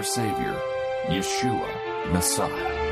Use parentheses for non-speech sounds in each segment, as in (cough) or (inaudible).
our Savior, Yeshua, Messiah.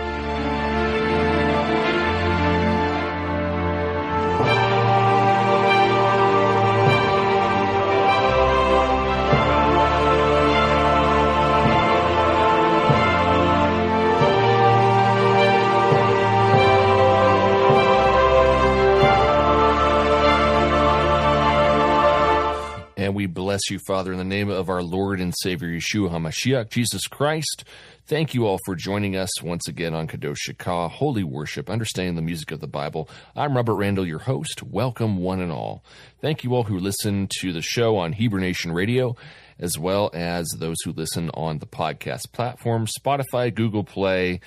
Bless you, Father, in the name of our Lord and Savior Yeshua HaMashiach, Jesus Christ. Thank you all for joining us once again on Kadosh Shikah, Holy Worship, Understanding the Music of the Bible. I'm Robert Randall, your host. Welcome, one and all. Thank you all who listen to the show on Hebrew Nation Radio, as well as those who listen on the podcast platform, Spotify, Google Play,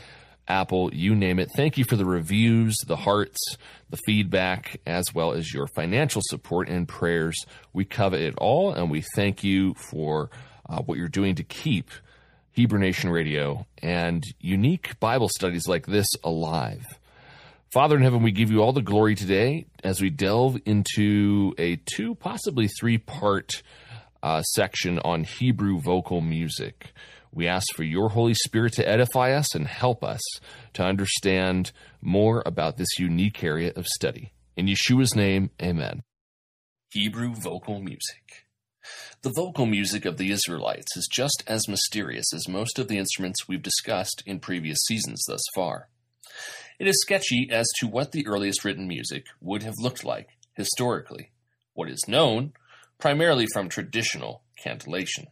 Apple, you name it. Thank you for the reviews, the hearts, the feedback, as well as your financial support and prayers. We covet it all, and we thank you for uh, what you're doing to keep Hebrew Nation Radio and unique Bible studies like this alive. Father in heaven, we give you all the glory today as we delve into a two, possibly three part uh, section on Hebrew vocal music. We ask for your Holy Spirit to edify us and help us to understand more about this unique area of study. In Yeshua's name, amen. Hebrew vocal music. The vocal music of the Israelites is just as mysterious as most of the instruments we've discussed in previous seasons thus far. It is sketchy as to what the earliest written music would have looked like historically. What is known, primarily from traditional cantillation.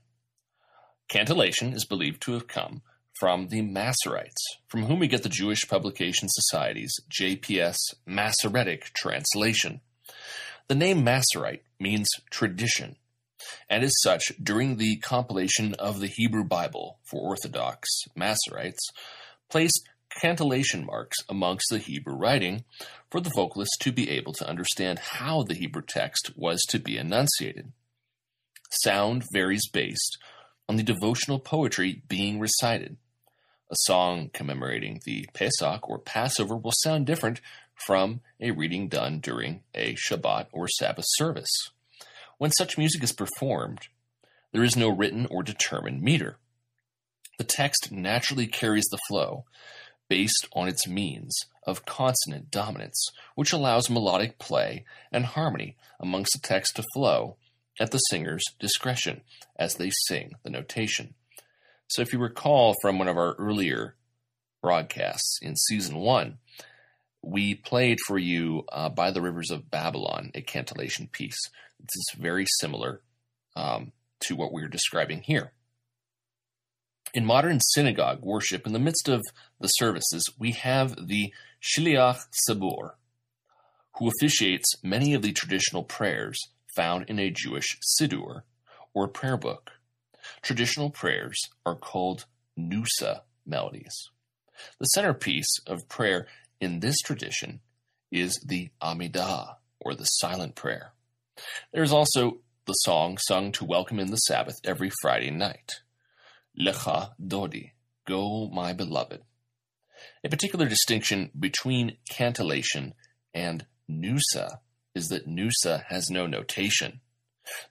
Cantillation is believed to have come from the Masoretes, from whom we get the Jewish Publication Society's JPS Masoretic translation. The name Masorete means tradition, and as such, during the compilation of the Hebrew Bible for Orthodox Masoretes, placed cantillation marks amongst the Hebrew writing for the vocalist to be able to understand how the Hebrew text was to be enunciated. Sound varies based on the devotional poetry being recited. A song commemorating the Pesach or Passover will sound different from a reading done during a Shabbat or Sabbath service. When such music is performed, there is no written or determined meter. The text naturally carries the flow based on its means of consonant dominance, which allows melodic play and harmony amongst the text to flow at the singer's discretion as they sing the notation. So, if you recall from one of our earlier broadcasts in season one, we played for you uh, By the Rivers of Babylon, a cantillation piece. This is very similar um, to what we're describing here. In modern synagogue worship, in the midst of the services, we have the Shliach Tzibur, who officiates many of the traditional prayers found in a Jewish Siddur, or prayer book. Traditional prayers are called Nusach melodies. The centerpiece of prayer in this tradition is the Amidah, or the silent prayer. There is also the song sung to welcome in the Sabbath every Friday night. Lecha Dodi, Go My Beloved. A particular distinction between cantillation and Nusach is that Nusach has no notation.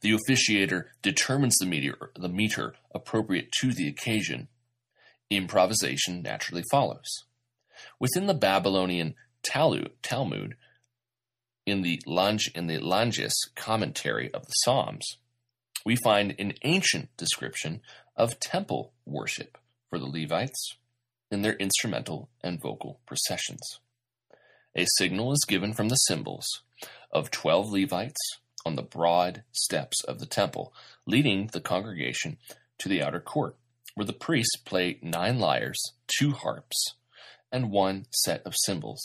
The officiator determines the meter, the meter appropriate to the occasion. Improvisation naturally follows. Within the Babylonian Talmud, in the Lange, in the Langes commentary of the Psalms, we find an ancient description of temple worship for the Levites in their instrumental and vocal processions. A signal is given from the cymbals of twelve Levites on the broad steps of the temple, leading the congregation to the outer court, where the priests play nine lyres, two harps, and one set of cymbals.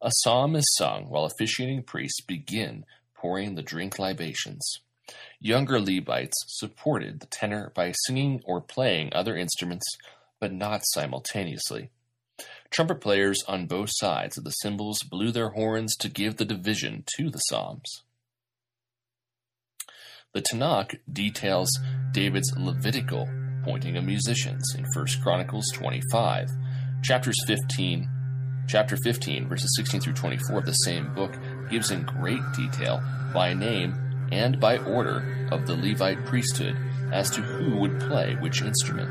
A psalm is sung while officiating priests begin pouring the drink libations. Younger Levites supported the tenor by singing or playing other instruments, but not simultaneously. Trumpet players on both sides of the cymbals blew their horns to give the division to the psalms. The Tanakh details David's Levitical appointing of musicians in 1 Chronicles 25. Chapters 15, chapter 15, verses 16 through 24 of the same book gives in great detail by name and by order of the Levite priesthood as to who would play which instrument.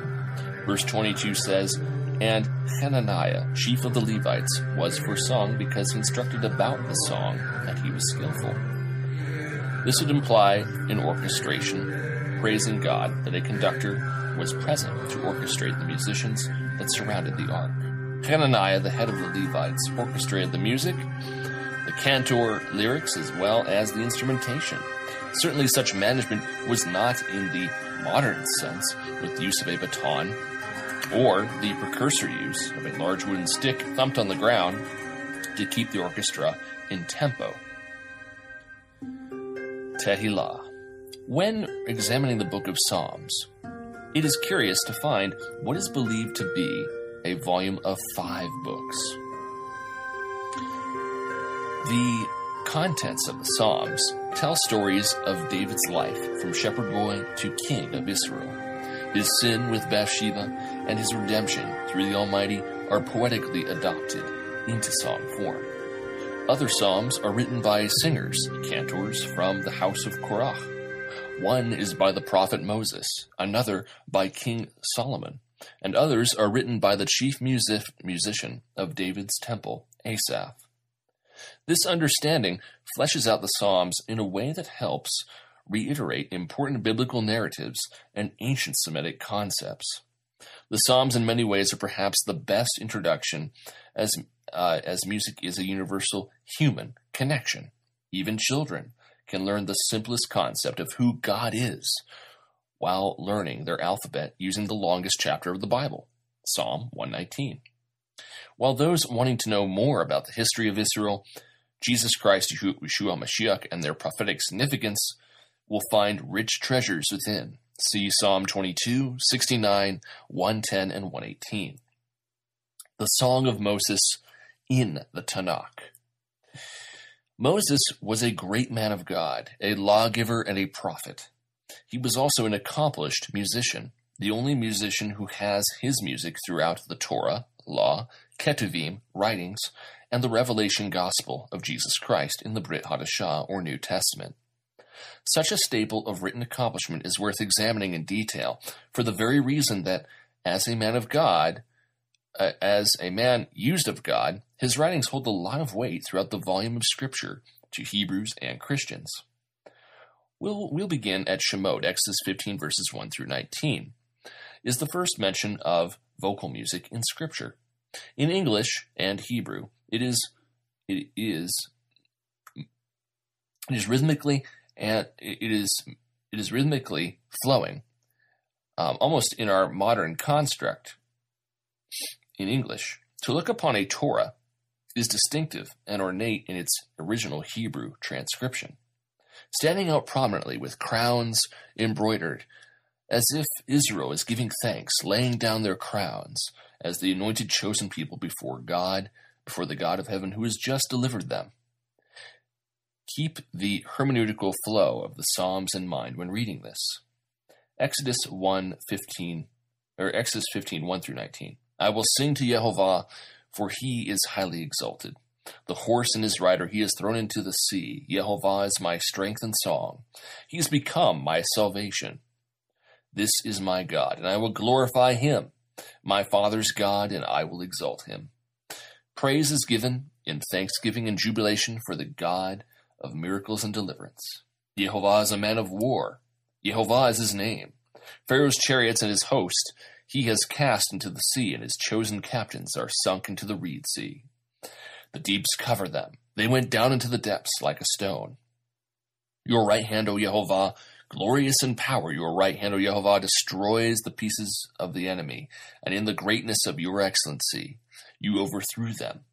Verse 22 says, And Hananiah, chief of the Levites, was for song because instructed about the song, and he was skillful. This would imply an orchestration, praising God that a conductor was present to orchestrate the musicians that surrounded the ark. Hananiah, the head of the Levites, orchestrated the music, the cantor lyrics, as well as the instrumentation. Certainly, such management was not in the modern sense with the use of a baton or the precursor use of a large wooden stick thumped on the ground to keep the orchestra in tempo. Tehillah. When examining the book of Psalms, it is curious to find what is believed to be a volume of five books. The contents of the Psalms tell stories of David's life from shepherd boy to king of Israel. His sin with Bathsheba and his redemption through the Almighty are poetically adopted into song form. Other psalms are written by singers, cantors from the house of Korah. One is by the prophet Moses, another by King Solomon, and others are written by the chief music- musician of David's temple, Asaph. This understanding fleshes out the Psalms in a way that helps reiterate important biblical narratives and ancient Semitic concepts. The Psalms, in many ways, are perhaps the best introduction as uh, as music is a universal human connection. Even children can learn the simplest concept of who God is while learning their alphabet using the longest chapter of the Bible, Psalm 119. While those wanting to know more about the history of Israel, Jesus Christ, Yeshua Mashiach, and their prophetic significance will find rich treasures within. See Psalm 22, 69, 110, and 118. The Song of Moses in the Tanakh. Moses was a great man of God, a lawgiver, and a prophet. He was also an accomplished musician, the only musician who has his music throughout the Torah, law, Ketuvim, writings, and the revelation gospel of Jesus Christ in the Brit Hadashah or New Testament. Such a staple of written accomplishment is worth examining in detail for the very reason that, as a man of God, uh, as a man used of God, his writings hold a lot of weight throughout the volume of Scripture to Hebrews and Christians. We'll, we'll begin at Shemot, Exodus 15, verses 1 through 19, is the first mention of vocal music in Scripture. In English and Hebrew, it is it is it is rhythmically and it is it is rhythmically flowing, um, almost in our modern construct in English. To look upon a Torah is distinctive and ornate in its original Hebrew transcription, standing out prominently with crowns embroidered, as if Israel is giving thanks, laying down their crowns as the anointed chosen people before God, before the God of heaven who has just delivered them. Keep the hermeneutical flow of the Psalms in mind when reading this. Exodus 1 15, or Exodus 15 1 through 19. I will sing to Jehovah, for he is highly exalted. The horse and his rider he has thrown into the sea. Jehovah is my strength and song. He has become my salvation. This is my God, and I will glorify him, my Father's God, and I will exalt him. Praise is given in thanksgiving and jubilation for the God of miracles and deliverance. Jehovah is a man of war. Jehovah is his name. Pharaoh's chariots and his host he has cast into the sea, and his chosen captains are sunk into the reed sea. The deeps cover them. They went down into the depths like a stone. Your right hand, O Jehovah, glorious in power, your right hand, O Jehovah, destroys the pieces of the enemy, and in the greatness of your excellency, you overthrew them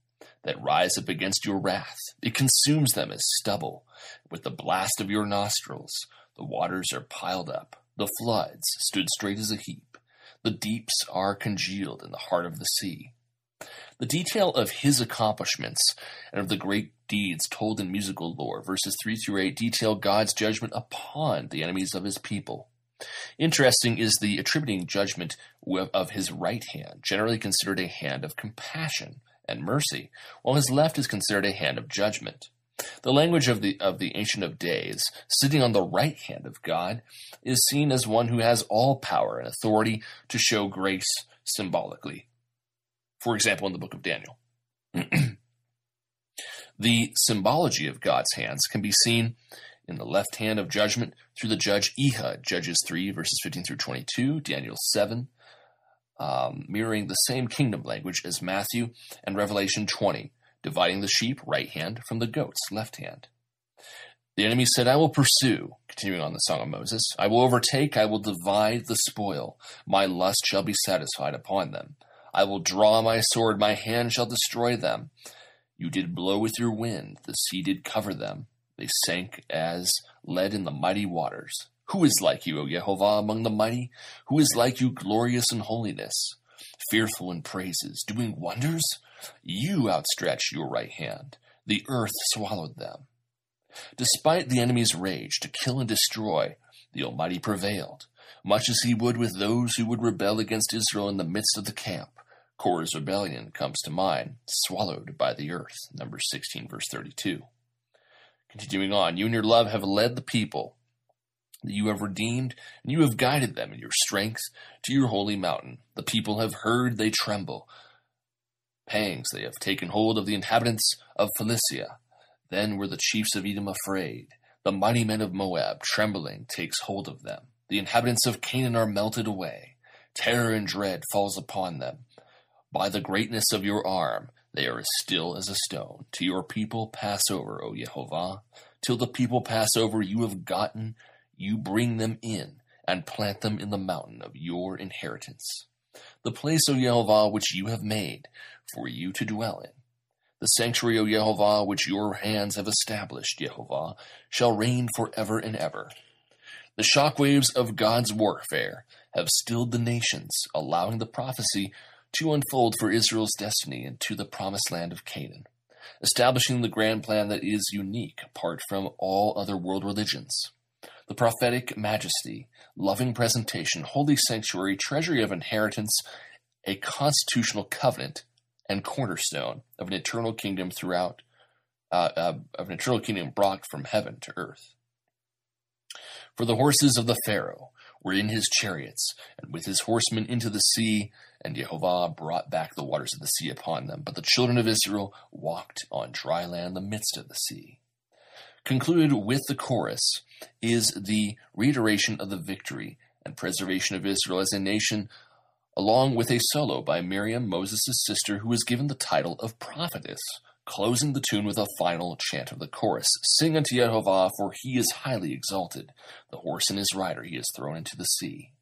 that rise up against your wrath. It consumes them as stubble. With the blast of your nostrils, the waters are piled up. The floods stood straight as a heap. The deeps are congealed in the heart of the sea. The detail of his accomplishments and of the great deeds told in musical lore, verses 3 through 8, detail God's judgment upon the enemies of his people. Interesting is the attributing judgment of his right hand, generally considered a hand of compassion and mercy, while his left is considered a hand of judgment. The language of the of the Ancient of Days, sitting on the right hand of God, is seen as one who has all power and authority to show grace symbolically. For example, in the book of Daniel. (clears throat) the symbology of God's hands can be seen in the left hand of judgment through the judge Ehud, Judges 3, verses 15 through 22, Daniel 7, um, mirroring the same kingdom language as Matthew and Revelation 20, dividing the sheep right hand from the goats left hand. The enemy said, I will pursue, continuing on the Song of Moses. I will overtake, I will divide the spoil. My lust shall be satisfied upon them. I will draw my sword, my hand shall destroy them. You did blow with your wind, the sea did cover them. They sank as lead in the mighty waters. Who is like you, O Jehovah, among the mighty? Who is like you, glorious in holiness, fearful in praises, doing wonders? You outstretched your right hand. The earth swallowed them. Despite the enemy's rage to kill and destroy, the Almighty prevailed, much as he would with those who would rebel against Israel in the midst of the camp. Korah's rebellion comes to mind, swallowed by the earth. Number 16, verse 32. Continuing on, you and your love have led the people that you have redeemed, and you have guided them in your strength to your holy mountain. The people have heard, they tremble pangs they have taken hold of the inhabitants of Philistia. Then were the chiefs of Edom afraid. The mighty men of Moab, trembling, takes hold of them. The inhabitants of Canaan are melted away. Terror and dread falls upon them. By the greatness of your arm, they are as still as a stone. To your people pass over, O Jehovah. Till the people pass over, you have gotten, you bring them in, and plant them in the mountain of your inheritance. The place, O Jehovah, which you have made, for you to dwell in. The sanctuary, O Jehovah, which your hands have established, Jehovah, shall reign forever and ever. The shock waves of God's warfare have stilled the nations, allowing the prophecy to unfold for Israel's destiny into the promised land of Canaan, establishing the grand plan that is unique apart from all other world religions. The prophetic majesty, loving presentation, holy sanctuary, treasury of inheritance, a constitutional covenant and cornerstone of an eternal kingdom throughout, uh, uh, of an eternal kingdom brought from heaven to earth. For the horses of the Pharaoh were in his chariots, and with his horsemen into the sea, and Jehovah brought back the waters of the sea upon them. But the children of Israel walked on dry land the midst of the sea. Concluded with the chorus is the reiteration of the victory and preservation of Israel as a nation along with a solo by Miriam, Moses' sister, who was given the title of prophetess, closing the tune with a final chant of the chorus Sing unto Jehovah, for he is highly exalted. The horse and his rider he has thrown into the sea.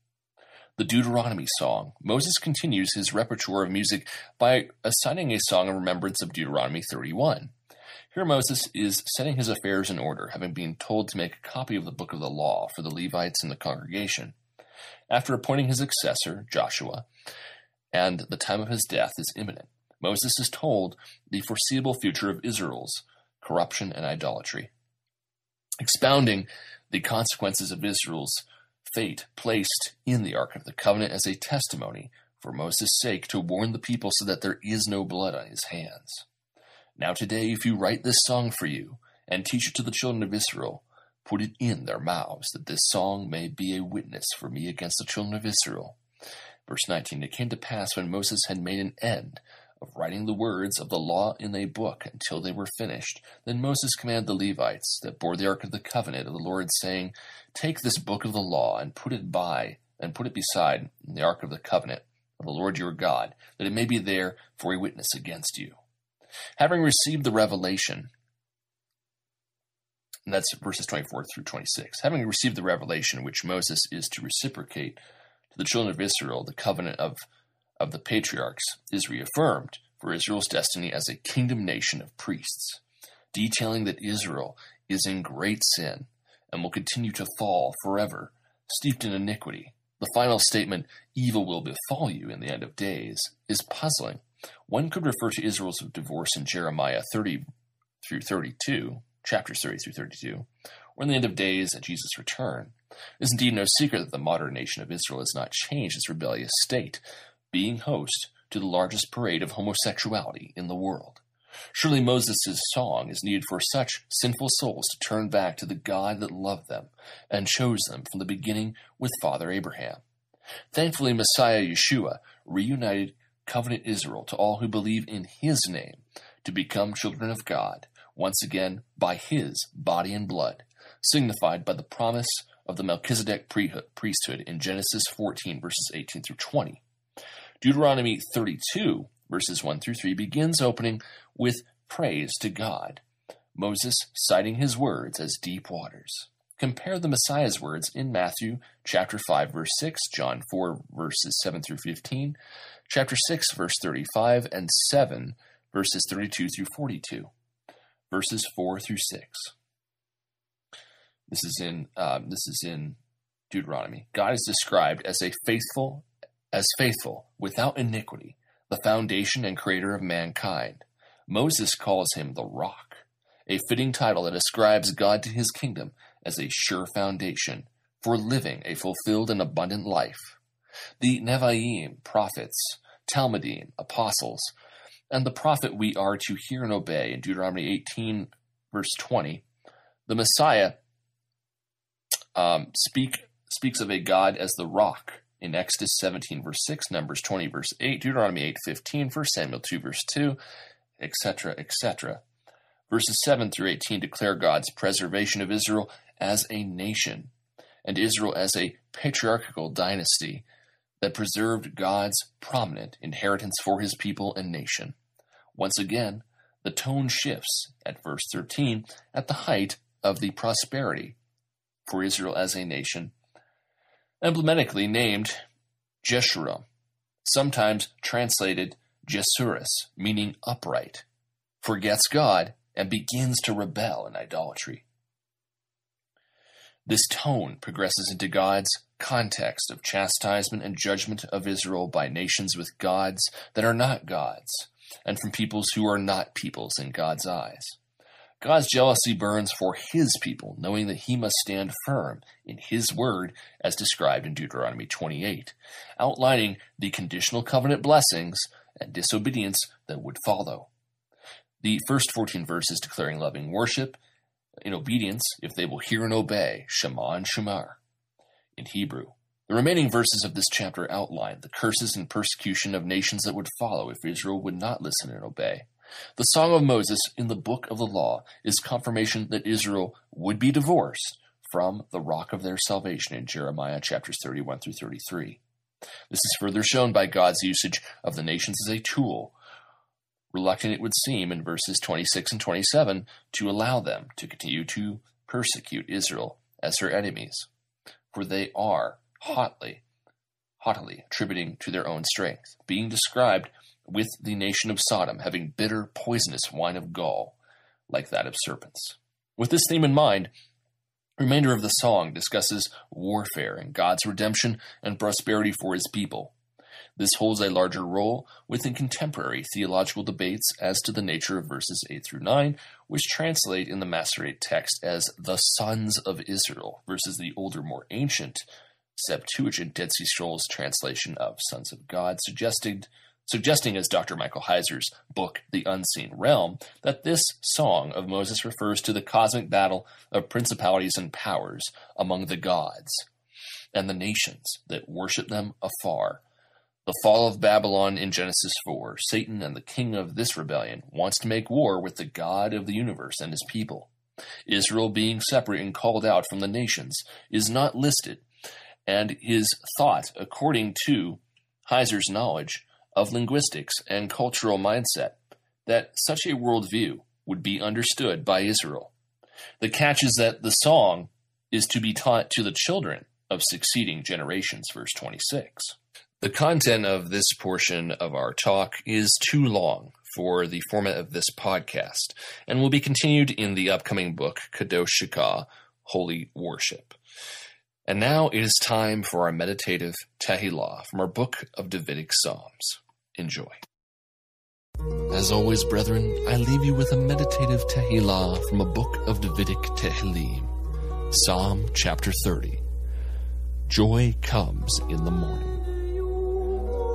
The Deuteronomy song. Moses continues his repertoire of music by assigning a song in remembrance of Deuteronomy 31. Here Moses is setting his affairs in order, having been told to make a copy of the book of the law for the Levites and the congregation after appointing his successor, Joshua, and the time of his death is imminent. Moses is told the foreseeable future of Israel's corruption and idolatry. Expounding the consequences of Israel's fate placed in the Ark of the Covenant as a testimony for Moses' sake to warn the people so that there is no blood on his hands. Now, today, if you write this song for you and teach it to the children of Israel, put it in their mouths, that this song may be a witness for me against the children of Israel. Verse 19 It came to pass when Moses had made an end of writing the words of the law in a book until they were finished, then Moses commanded the Levites that bore the ark of the covenant of the Lord, saying, Take this book of the law and put it by, and put it beside the ark of the covenant of the Lord your God, that it may be there for a witness against you. Having received the revelation, and that's verses 24 through 26. Having received the revelation which Moses is to reciprocate to the children of Israel, the covenant of, of the patriarchs is reaffirmed for Israel's destiny as a kingdom nation of priests, detailing that Israel is in great sin and will continue to fall forever, steeped in iniquity. The final statement, evil will befall you in the end of days, is puzzling. One could refer to Israel's divorce in Jeremiah 30 through 32 chapters 30 through 32, or in the end of days at Jesus' return. It is indeed no secret that the modern nation of Israel has not changed its rebellious state, being host to the largest parade of homosexuality in the world. Surely Moses' song is needed for such sinful souls to turn back to the God that loved them and chose them from the beginning with Father Abraham. Thankfully, Messiah Yeshua reunited covenant Israel to all who believe in his name to become children of God, once again by his body and blood, signified by the promise of the Melchizedek priesthood in Genesis 14, verses 18 through 20. Deuteronomy 32, verses 1 through 3, begins opening with praise to God, Moses citing his words as deep waters. Compare the Messiah's words in Matthew chapter 5 verse 6, John 4 verses 7 through 15, chapter 6 verse 35 and 7 verses 32 through 42, verses 4 through 6. This is in um, this is in Deuteronomy. God is described as a faithful as faithful without iniquity, the foundation and creator of mankind. Moses calls him the rock, a fitting title that ascribes God to his kingdom as a sure foundation for living a fulfilled and abundant life. The Nevi'im, prophets, Talmudim, apostles, and the prophet we are to hear and obey in Deuteronomy 18, verse 20, the Messiah um, speak speaks of a God as the rock in Exodus 17, verse 6, Numbers 20, verse 8, Deuteronomy 8, 15, 1 Samuel 2, verse 2, etc., etc. Verses 7 through 18 declare God's preservation of Israel as a nation and Israel as a patriarchal dynasty that preserved God's prominent inheritance for his people and nation. Once again, the tone shifts at verse 13 at the height of the prosperity for Israel as a nation, emblematically named Jeshurun, sometimes translated Jesuris, meaning upright, forgets God and begins to rebel in idolatry. This tone progresses into God's context of chastisement and judgment of Israel by nations with gods that are not gods, and from peoples who are not peoples in God's eyes. God's jealousy burns for his people, knowing that he must stand firm in his word as described in Deuteronomy 28, outlining the conditional covenant blessings and disobedience that would follow. The first 14 verses declaring loving worship in obedience if they will hear and obey, Shema and Shamar in Hebrew. The remaining verses of this chapter outline the curses and persecution of nations that would follow if Israel would not listen and obey. The Song of Moses in the Book of the Law is confirmation that Israel would be divorced from the rock of their salvation in Jeremiah chapters 31 through 33. This is further shown by God's usage of the nations as a tool, reluctant it would seem in verses 26 and 27 to allow them to continue to persecute Israel as her enemies, for they are hotly, haughtily attributing to their own strength, being described with the nation of Sodom having bitter, poisonous wine of gall, like that of serpents. With this theme in mind, the remainder of the song discusses warfare and God's redemption and prosperity for his people. This holds a larger role within contemporary theological debates as to the nature of verses 8 through 9, which translate in the Masoretic text as the sons of Israel, versus the older, more ancient Septuagint Dead Sea Scrolls translation of sons of God, suggesting suggesting, as Dr. Michael Heiser's book, The Unseen Realm, that this song of Moses refers to the cosmic battle of principalities and powers among the gods and the nations that worship them afar. The fall of Babylon in Genesis 4, Satan and the king of this rebellion wants to make war with the God of the universe and his people. Israel, being separate and called out from the nations, is not listed, and his thought, according to Heiser's knowledge, of linguistics and cultural mindset that such a worldview would be understood by Israel. The catch is that the song is to be taught to the children of succeeding generations, verse 26. The content of this portion of our talk is too long for the format of this podcast and will be continued in the upcoming book, Kadosh Shikah, Holy Worship. And now it is time for our meditative Tehillah from our book of Davidic Psalms. Enjoy. As always, brethren, I leave you with a meditative Tehillah from a book of Davidic Tehillim, Psalm chapter 30, joy comes in the morning.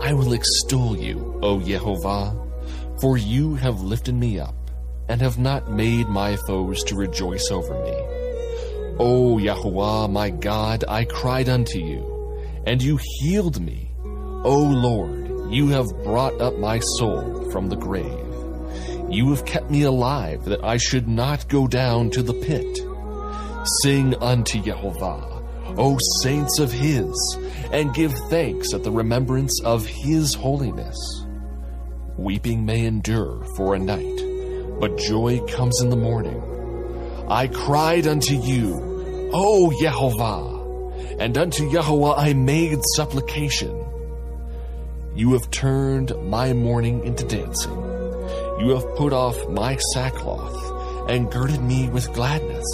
I will extol you, O Yehovah, for you have lifted me up and have not made my foes to rejoice over me. O Yahweh, my God, I cried unto you, and you healed me. O Lord, you have brought up my soul from the grave. You have kept me alive that I should not go down to the pit. Sing unto Jehovah, O saints of his, and give thanks at the remembrance of his holiness. Weeping may endure for a night, but joy comes in the morning. I cried unto you, O Jehovah, and unto Yahweh I made supplication. You have turned my mourning into dancing. You have put off my sackcloth and girded me with gladness,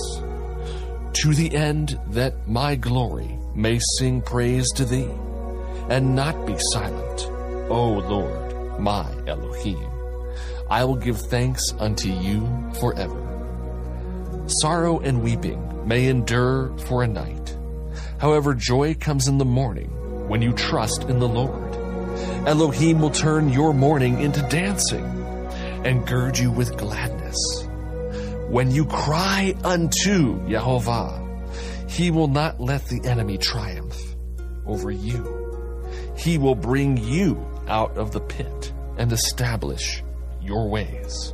to the end that my glory may sing praise to thee, and not be silent, O Lord, my Elohim. I will give thanks unto you forever. Sorrow and weeping may endure for a night. However, joy comes in the morning when you trust in the Lord. Elohim will turn your mourning into dancing and gird you with gladness. When you cry unto Jehovah, he will not let the enemy triumph over you. He will bring you out of the pit and establish your ways.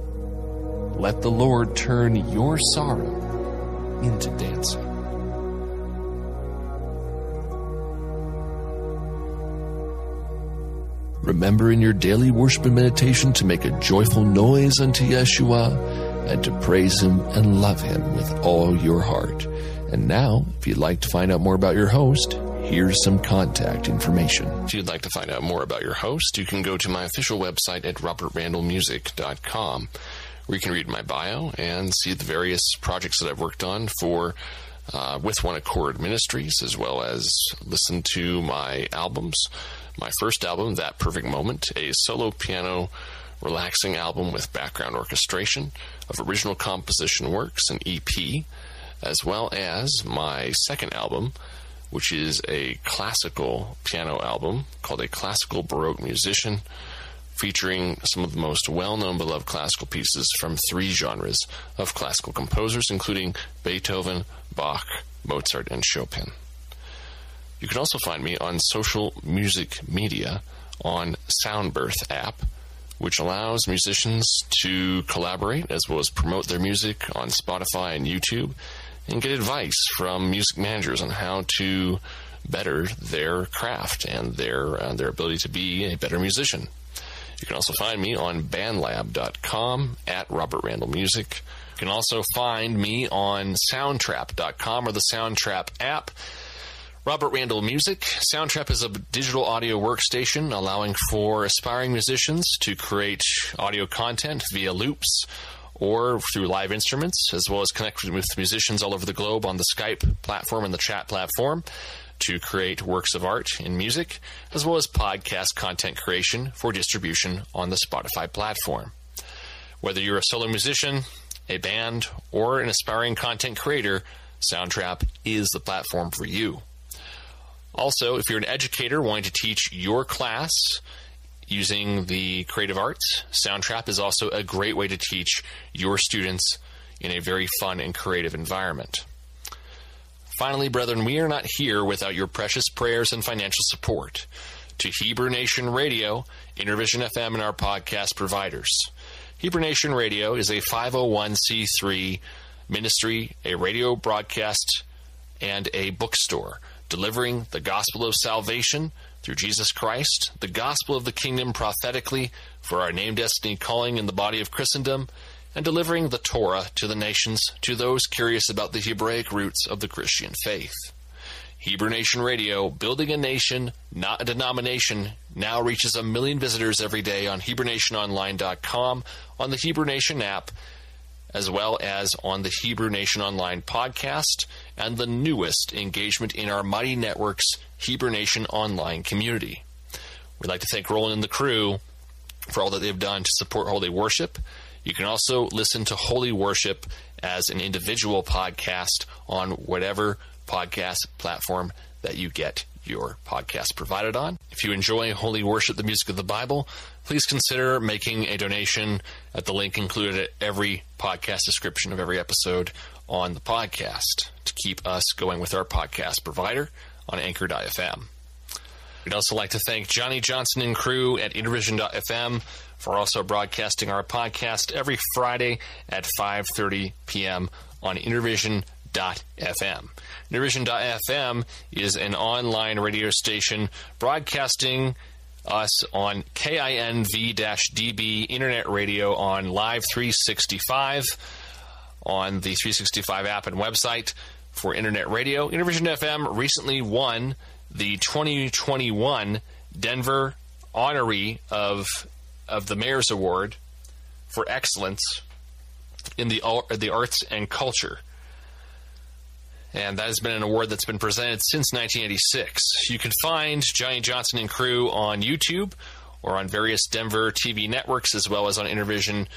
Let the Lord turn your sorrow into dancing. Remember in your daily worship and meditation to make a joyful noise unto Yeshua and to praise him and love him with all your heart. And now, if you'd like to find out more about your host, here's some contact information. If you'd like to find out more about your host, you can go to my official website at robertrandallmusic.com where you can read my bio and see the various projects that I've worked on for uh, with One Accord Ministries, as well as listen to my albums my first album, That Perfect Moment, a solo piano relaxing album with background orchestration of original composition works, an EP, as well as my second album, which is a classical piano album called A Classical Baroque Musician, featuring some of the most well known beloved classical pieces from three genres of classical composers, including Beethoven, Bach, Mozart, and Chopin. You can also find me on social music media on Soundbirth app, which allows musicians to collaborate as well as promote their music on Spotify and YouTube and get advice from music managers on how to better their craft and their uh, their ability to be a better musician. You can also find me on bandlab.com at Robert Randall Music. You can also find me on soundtrap.com or the Soundtrap app. Robert Randall Music. Soundtrap is a digital audio workstation allowing for aspiring musicians to create audio content via loops or through live instruments, as well as connect with musicians all over the globe on the Skype platform and the chat platform to create works of art in music, as well as podcast content creation for distribution on the Spotify platform. Whether you're a solo musician, a band, or an aspiring content creator, Soundtrap is the platform for you. Also, if you're an educator wanting to teach your class using the creative arts, Soundtrap is also a great way to teach your students in a very fun and creative environment. Finally, brethren, we are not here without your precious prayers and financial support to Hebrew Nation Radio, Intervision FM, and our podcast providers. Hebrew Nation Radio is a 501c3 ministry, a radio broadcast, and a bookstore delivering the gospel of salvation through Jesus Christ, the gospel of the kingdom prophetically for our name, destiny, calling in the body of Christendom, and delivering the Torah to the nations, to those curious about the Hebraic roots of the Christian faith. Hebrew Nation Radio, building a nation, not a denomination, now reaches a million visitors every day on HebrewNationOnline.com, on the Hebrew Nation app, as well as on the Hebrew Nation Online podcast and the newest engagement in our Mighty Networks Hebrew Nation Online community. We'd like to thank Roland and the crew for all that they've done to support Holy Worship. You can also listen to Holy Worship as an individual podcast on whatever podcast platform that you get your podcast provided on. If you enjoy Holy Worship, the music of the Bible, please consider making a donation at the link included at every podcast description of every episode on the podcast to keep us going with our podcast provider on Anchor.fm. We'd also like to thank Johnny Johnson and crew at Intervision.fm for also broadcasting our podcast every Friday at 5:30 p.m. on Intervision.fm. Intervision.fm is an online radio station broadcasting us on KINV-DB internet radio on Live 365 on the 365 app and website for internet radio. Intervision.fm recently won the 2021 Denver honoree of of the Mayor's Award for excellence in the the arts and culture. And that has been an award that's been presented since 1986. You can find Johnny Johnson and crew on YouTube or on various Denver TV networks as well as on intervision.fm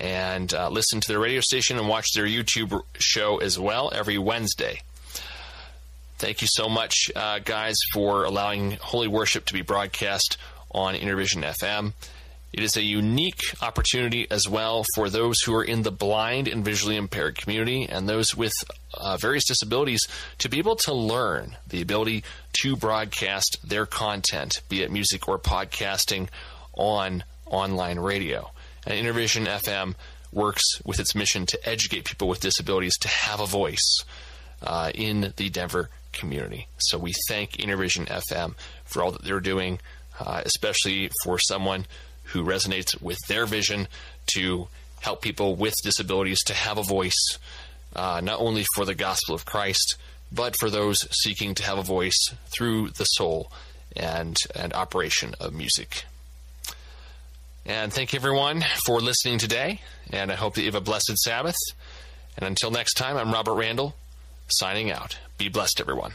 and uh, listen to their radio station and watch their YouTube show as well every Wednesday. Thank you so much, uh, guys, for allowing Holy Worship to be broadcast on Intervision FM. It is a unique opportunity as well for those who are in the blind and visually impaired community and those with uh, various disabilities to be able to learn the ability to broadcast their content, be it music or podcasting, on online radio. And Intervision FM works with its mission to educate people with disabilities to have a voice uh, in the Denver community. So we thank Intervision FM for all that they're doing, uh, especially for someone who resonates with their vision to help people with disabilities to have a voice, uh, not only for the gospel of Christ, but for those seeking to have a voice through the soul and, and operation of music. And thank you everyone for listening today, and I hope that you have a blessed Sabbath. And until next time, I'm Robert Randall, signing out. Be blessed, everyone.